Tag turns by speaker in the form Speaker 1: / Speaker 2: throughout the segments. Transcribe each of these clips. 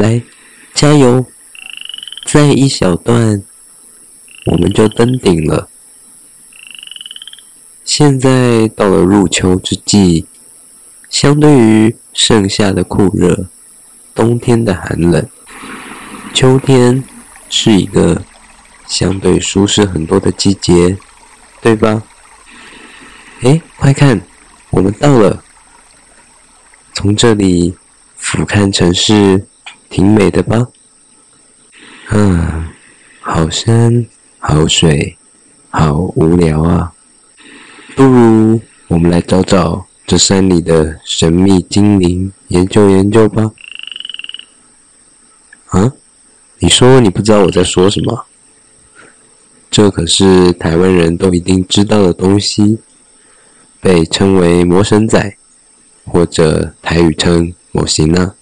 Speaker 1: 来，加油！再一小段，我们就登顶了。现在到了入秋之际，相对于盛夏的酷热，冬天的寒冷，秋天是一个相对舒适很多的季节，对吧？哎，快看，我们到了！从这里俯瞰城市，挺美的吧？嗯，好山好水，好无聊啊！不如我们来找找这山里的神秘精灵，研究研究吧。啊？你说你不知道我在说什么？这可是台湾人都一定知道的东西，被称为魔神仔，或者台语称魔神仔。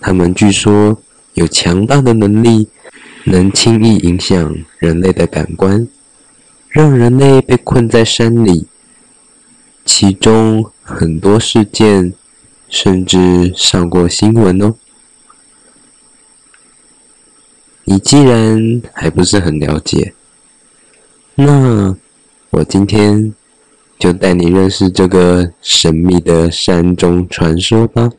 Speaker 1: 他们据说有强大的能力，能轻易影响人类的感官。让人类被困在山里，其中很多事件甚至上过新闻哦。你既然还不是很了解，那我今天就带你认识这个神秘的山中传说吧。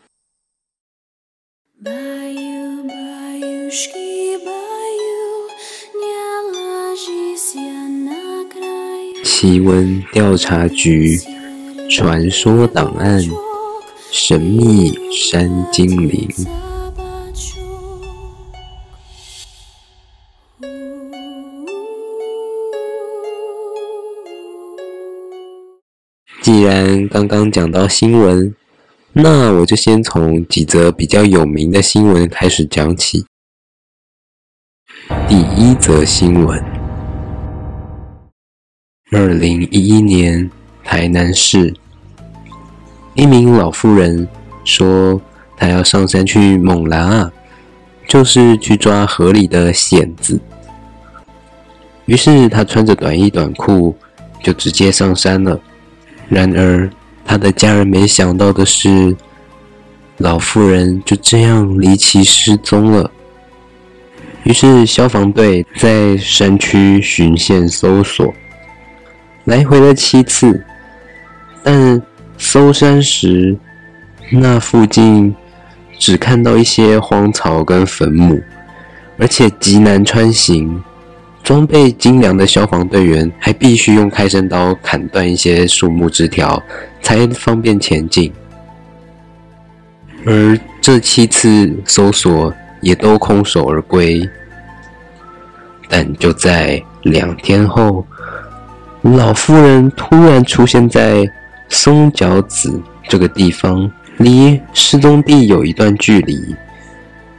Speaker 1: 奇闻调查局传说档案：神秘山精灵。既然刚刚讲到新闻，那我就先从几则比较有名的新闻开始讲起。第一则新闻。二零一一年，台南市一名老妇人说，她要上山去猛男啊，就是去抓河里的蚬子。于是她穿着短衣短裤，就直接上山了。然而，她的家人没想到的是，老妇人就这样离奇失踪了。于是消防队在山区巡线搜索。来回了七次，但搜山时，那附近只看到一些荒草跟坟墓，而且极难穿行。装备精良的消防队员还必须用开山刀砍断一些树木枝条，才方便前进。而这七次搜索也都空手而归。但就在两天后。老妇人突然出现在松脚子这个地方，离失踪地有一段距离，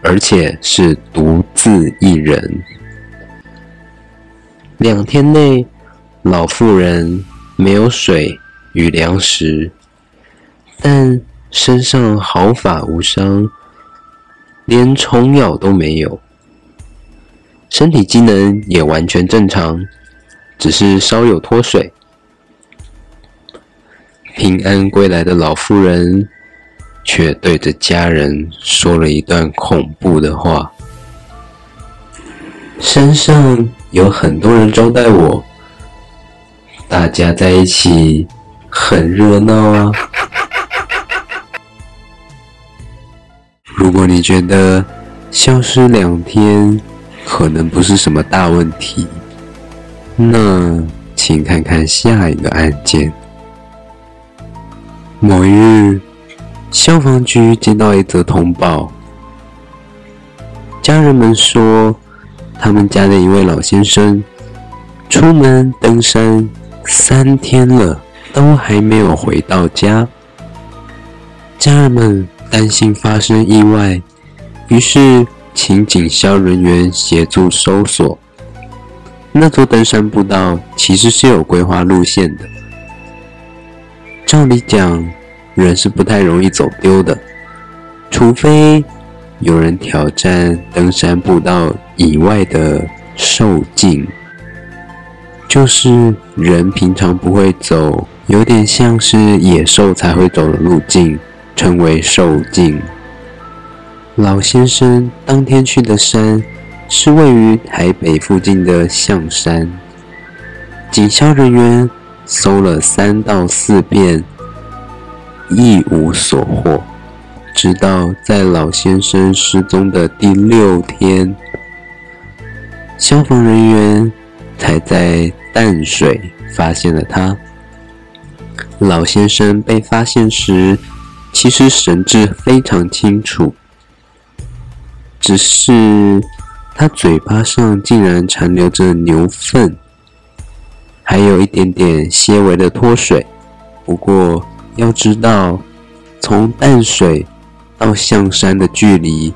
Speaker 1: 而且是独自一人。两天内，老妇人没有水与粮食，但身上毫发无伤，连虫咬都没有，身体机能也完全正常。只是稍有脱水，平安归来的老妇人却对着家人说了一段恐怖的话：“山上有很多人招待我，大家在一起很热闹啊。如果你觉得消失两天可能不是什么大问题。”那，请看看下一个案件。某一日，消防局接到一则通报，家人们说，他们家的一位老先生出门登山三天了，都还没有回到家。家人们担心发生意外，于是请警消人员协助搜索。那座登山步道其实是有规划路线的，照理讲，人是不太容易走丢的，除非有人挑战登山步道以外的兽径，就是人平常不会走，有点像是野兽才会走的路径，称为兽径。老先生当天去的山是位于台北附近的象山，警消人员搜了三到四遍，一无所获。直到在老先生失踪的第六天，消防人员才在淡水发现了他。老先生被发现时，其实神志非常清楚，只是他嘴巴上竟然残留着牛粪，还有一点点些微的脱水。不过要知道，从淡水到象山的距离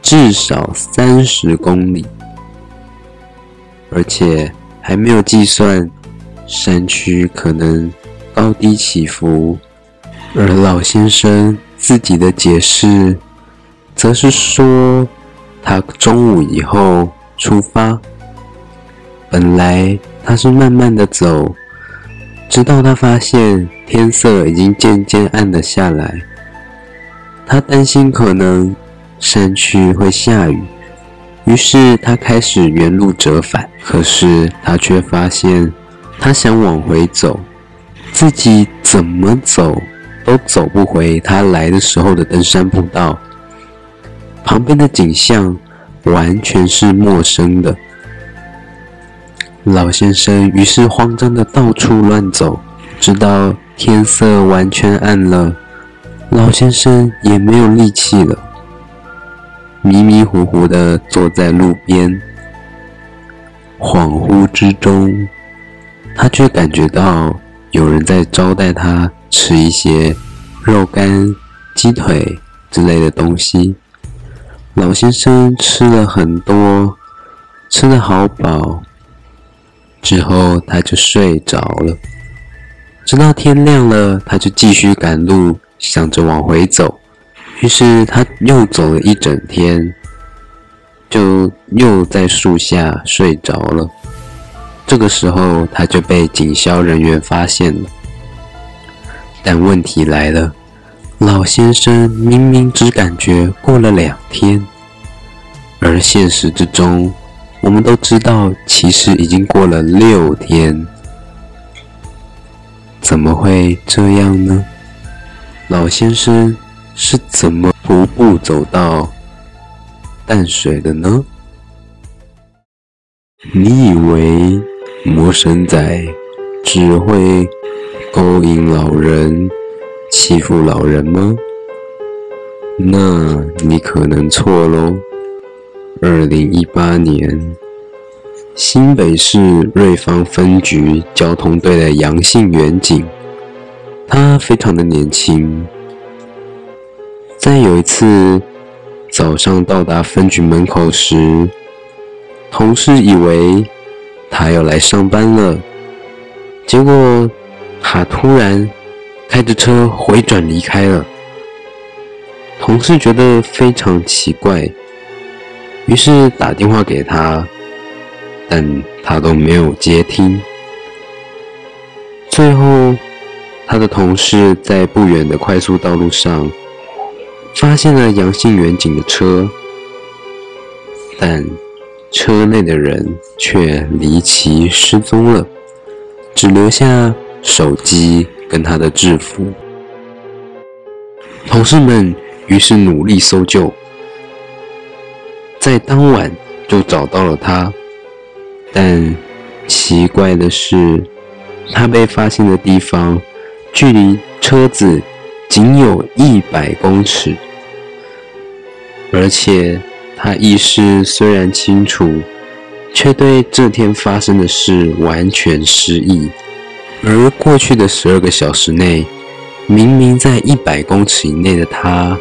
Speaker 1: 至少三十公里，而且还没有计算山区可能高低起伏。而老先生自己的解释，则是说他中午以后出发，本来他是慢慢的走，直到他发现天色已经渐渐暗了下来。他担心可能山区会下雨，于是他开始原路折返。可是他却发现，他想往回走，自己怎么走都走不回他来的时候的登山步道。旁边的景象完全是陌生的。老先生于是慌张的到处乱走，直到天色完全暗了。老先生也没有力气了，迷迷糊糊的坐在路边。恍惚之中，他却感觉到有人在招待他吃一些肉干、鸡腿之类的东西。老先生吃了很多，吃得好饱，之后他就睡着了。直到天亮了，他就继续赶路。想着往回走，于是他又走了一整天，就又在树下睡着了。这个时候，他就被警消人员发现了。但问题来了，老先生明明只感觉过了两天，而现实之中，我们都知道，其实已经过了六天。怎么会这样呢？老先生是怎么徒步走到淡水的呢？你以为魔神仔只会勾引老人、欺负老人吗？那你可能错喽。二零一八年，新北市瑞芳分局交通队的杨姓员警。他非常的年轻，在有一次早上到达分局门口时，同事以为他要来上班了，结果他突然开着车回转离开了。同事觉得非常奇怪，于是打电话给他，但他都没有接听，最后。他的同事在不远的快速道路上发现了杨姓员警的车，但车内的人却离奇失踪了，只留下手机跟他的制服。同事们于是努力搜救，在当晚就找到了他，但奇怪的是，他被发现的地方。距离车子仅有一百公尺，而且他意识虽然清楚，却对这天发生的事完全失忆。而过去的十二个小时内，明明在一百公尺以内的他，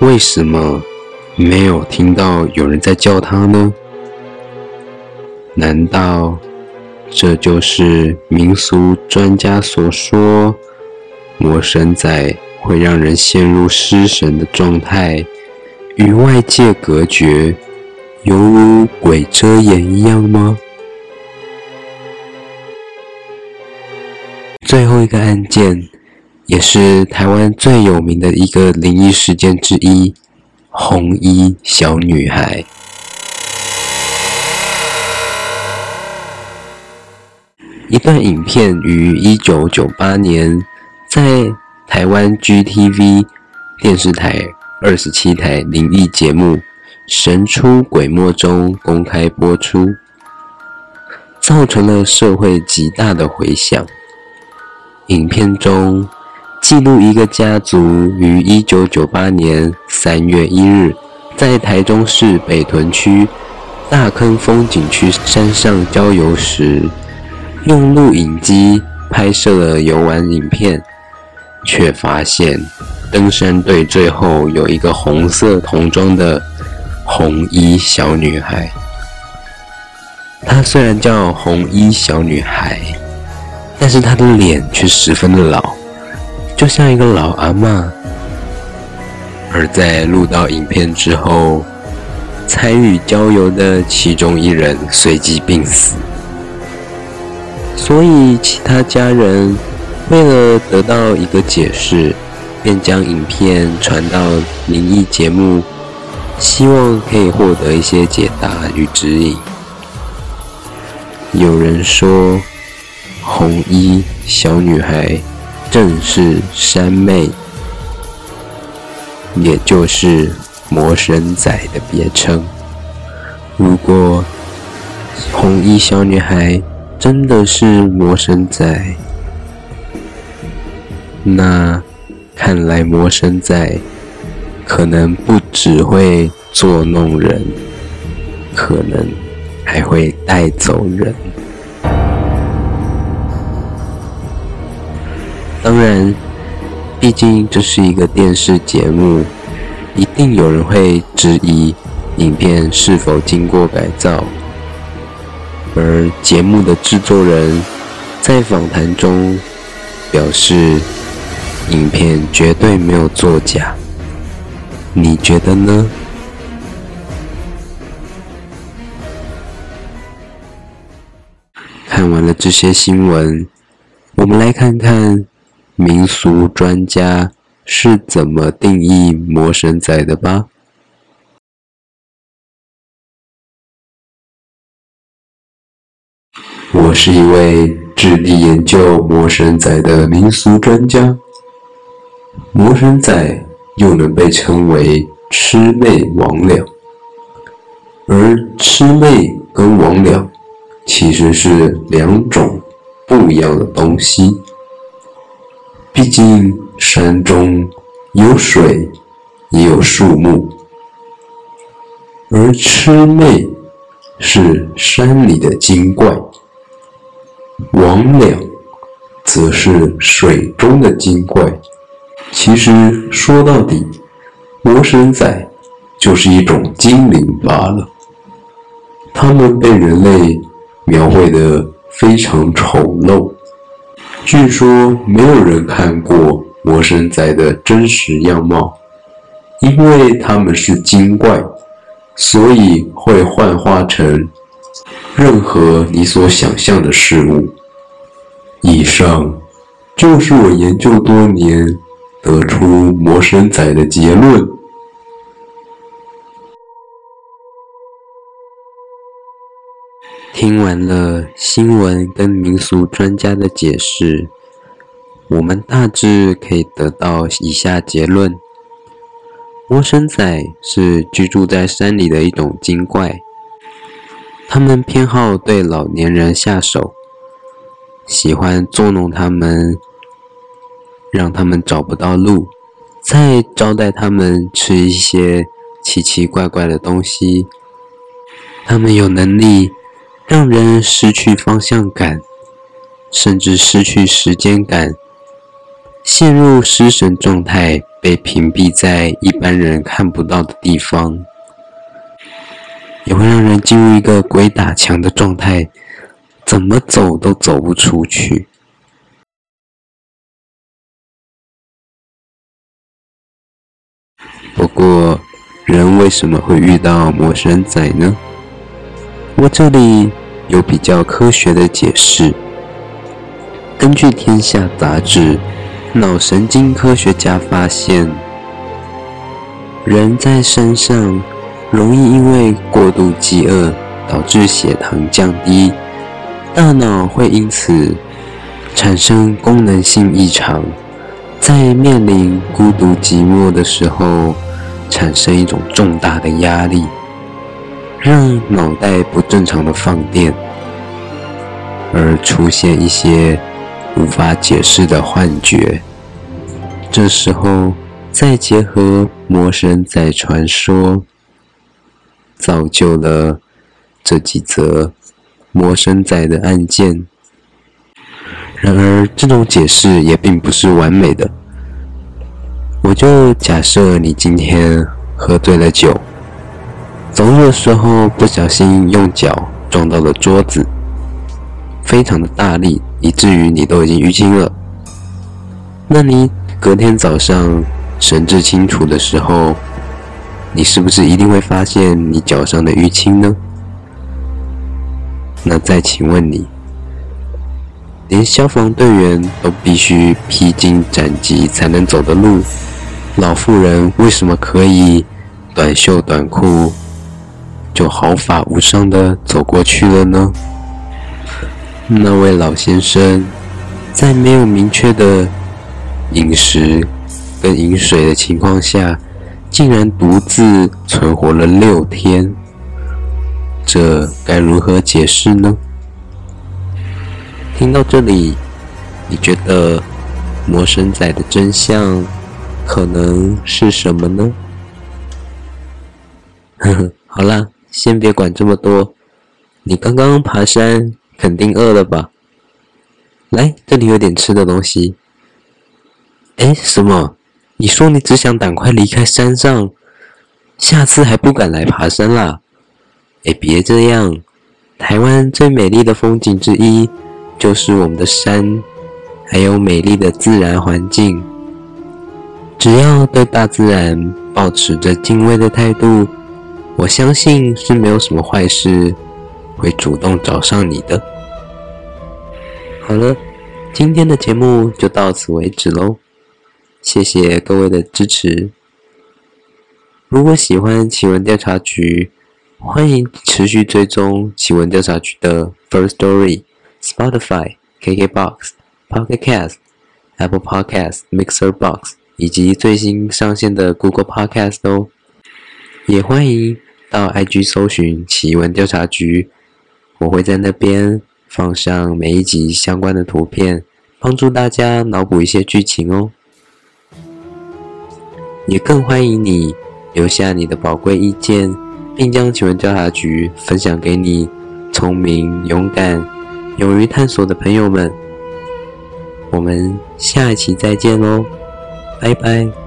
Speaker 1: 为什么没有听到有人在叫他呢？难道？这就是民俗专家所说，魔神仔会让人陷入失神的状态，与外界隔绝，犹如鬼遮眼一样吗？最后一个案件，也是台湾最有名的一个灵异事件之一红衣小女孩。一段影片于一九九八年在台湾 GTV 电视台二十七台灵异节目《神出鬼没》中公开播出，造成了社会极大的回响。影片中记录一个家族于一九九八年三月一日，在台中市北屯区大坑风景区山上郊游时，用录影机拍摄了游玩影片，却发现登山队最后有一个红色童装的红衣小女孩。她虽然叫红衣小女孩，但是他的脸却十分的老，就像一个老阿嬷。而在录到影片之后，参与郊游的其中一人随即病死。所以，其他家人为了得到一个解释，便将影片传到灵异节目，希望可以获得一些解答与指引。有人说，红衣小女孩正是山妹，也就是魔神仔的别称。如果红衣小女孩，真的是魔神仔，那看来魔神仔可能不只会捉弄人，可能还会带走人。当然，毕竟这是一个电视节目，一定有人会质疑影片是否经过改造。而节目的制作人在访谈中表示，影片绝对没有作假。你觉得呢？看完了这些新闻，我们来看看民俗专家是怎么定义魔神仔的吧。我是一位致力研究魔神仔的民俗专家。魔神仔又能被称为魑魅魍魉，而魑魅跟魍魉其实是两种不一样的东西。毕竟山中有水，也有树木，而魑魅是山里的精怪。魍魉则是水中的精怪。其实说到底，魔神仔就是一种精灵罢了。他们被人类描绘得非常丑陋。据说没有人看过魔神仔的真实样貌，因为他们是精怪，所以会幻化成任何你所想象的事物。以上就是我研究多年得出魔神仔的结论。听完了新闻跟民俗专家的解释，我们大致可以得到以下结论：魔神仔是居住在山里的一种精怪，他们偏好对老年人下手。喜欢捉弄他们，让他们找不到路，再招待他们吃一些奇奇怪怪的东西。他们有能力让人失去方向感，甚至失去时间感，陷入失神状态，被屏蔽在一般人看不到的地方，也会让人进入一个鬼打墙的状态。怎么走都走不出去。不过，人为什么会遇到魔神仔呢？我这里有比较科学的解释。根据《天下》杂志，脑神经科学家发现，人在山上容易因为过度饥饿导致血糖降低，大脑会因此产生功能性异常，在面临孤独寂寞的时候，产生一种重大的压力，让脑袋不正常的放电，而出现一些无法解释的幻觉。这时候，再结合魔神仔传说，造就了这几则魔神仔的案件。然而，这种解释也并不是完美的。我就假设你今天喝醉了酒，走路的时候不小心用脚撞到了桌子，非常的大力，以至于你都已经淤青了。那你隔天早上神志清楚的时候，你是不是一定会发现你脚上的淤青呢？那再请问你，连消防队员都必须披荆斩棘才能走的路，老妇人为什么可以短袖短裤就毫发无伤的走过去了呢？那位老先生在没有明确的饮食跟饮水的情况下，竟然独自存活了六天，这该如何解释呢？听到这里，你觉得魔神仔的真相可能是什么呢？呵呵，好啦，先别管这么多，你刚刚爬山肯定饿了吧？来，这里有点吃的东西。哎，什么？你说你只想赶快离开山上，下次还不敢来爬山啦？哎，别这样，台湾最美丽的风景之一就是我们的山，还有美丽的自然环境。只要对大自然保持着敬畏的态度，我相信是没有什么坏事会主动找上你的。好了，今天的节目就到此为止喽。谢谢各位的支持。如果喜欢奇闻调查局，欢迎持续追踪奇闻调查局的 First Story、Spotify、KKBox、Pocket Cast、Apple Podcast、Mixer Box 以及最新上线的 Google Podcast 哦。也欢迎到 IG 搜寻奇闻调查局，我会在那边放上每一集相关的图片，帮助大家脑补一些剧情哦。也更欢迎你留下你的宝贵意见，并将奇闻调查局分享给你聪明、勇敢、勇于探索的朋友们。我们下一期再见喽，拜拜。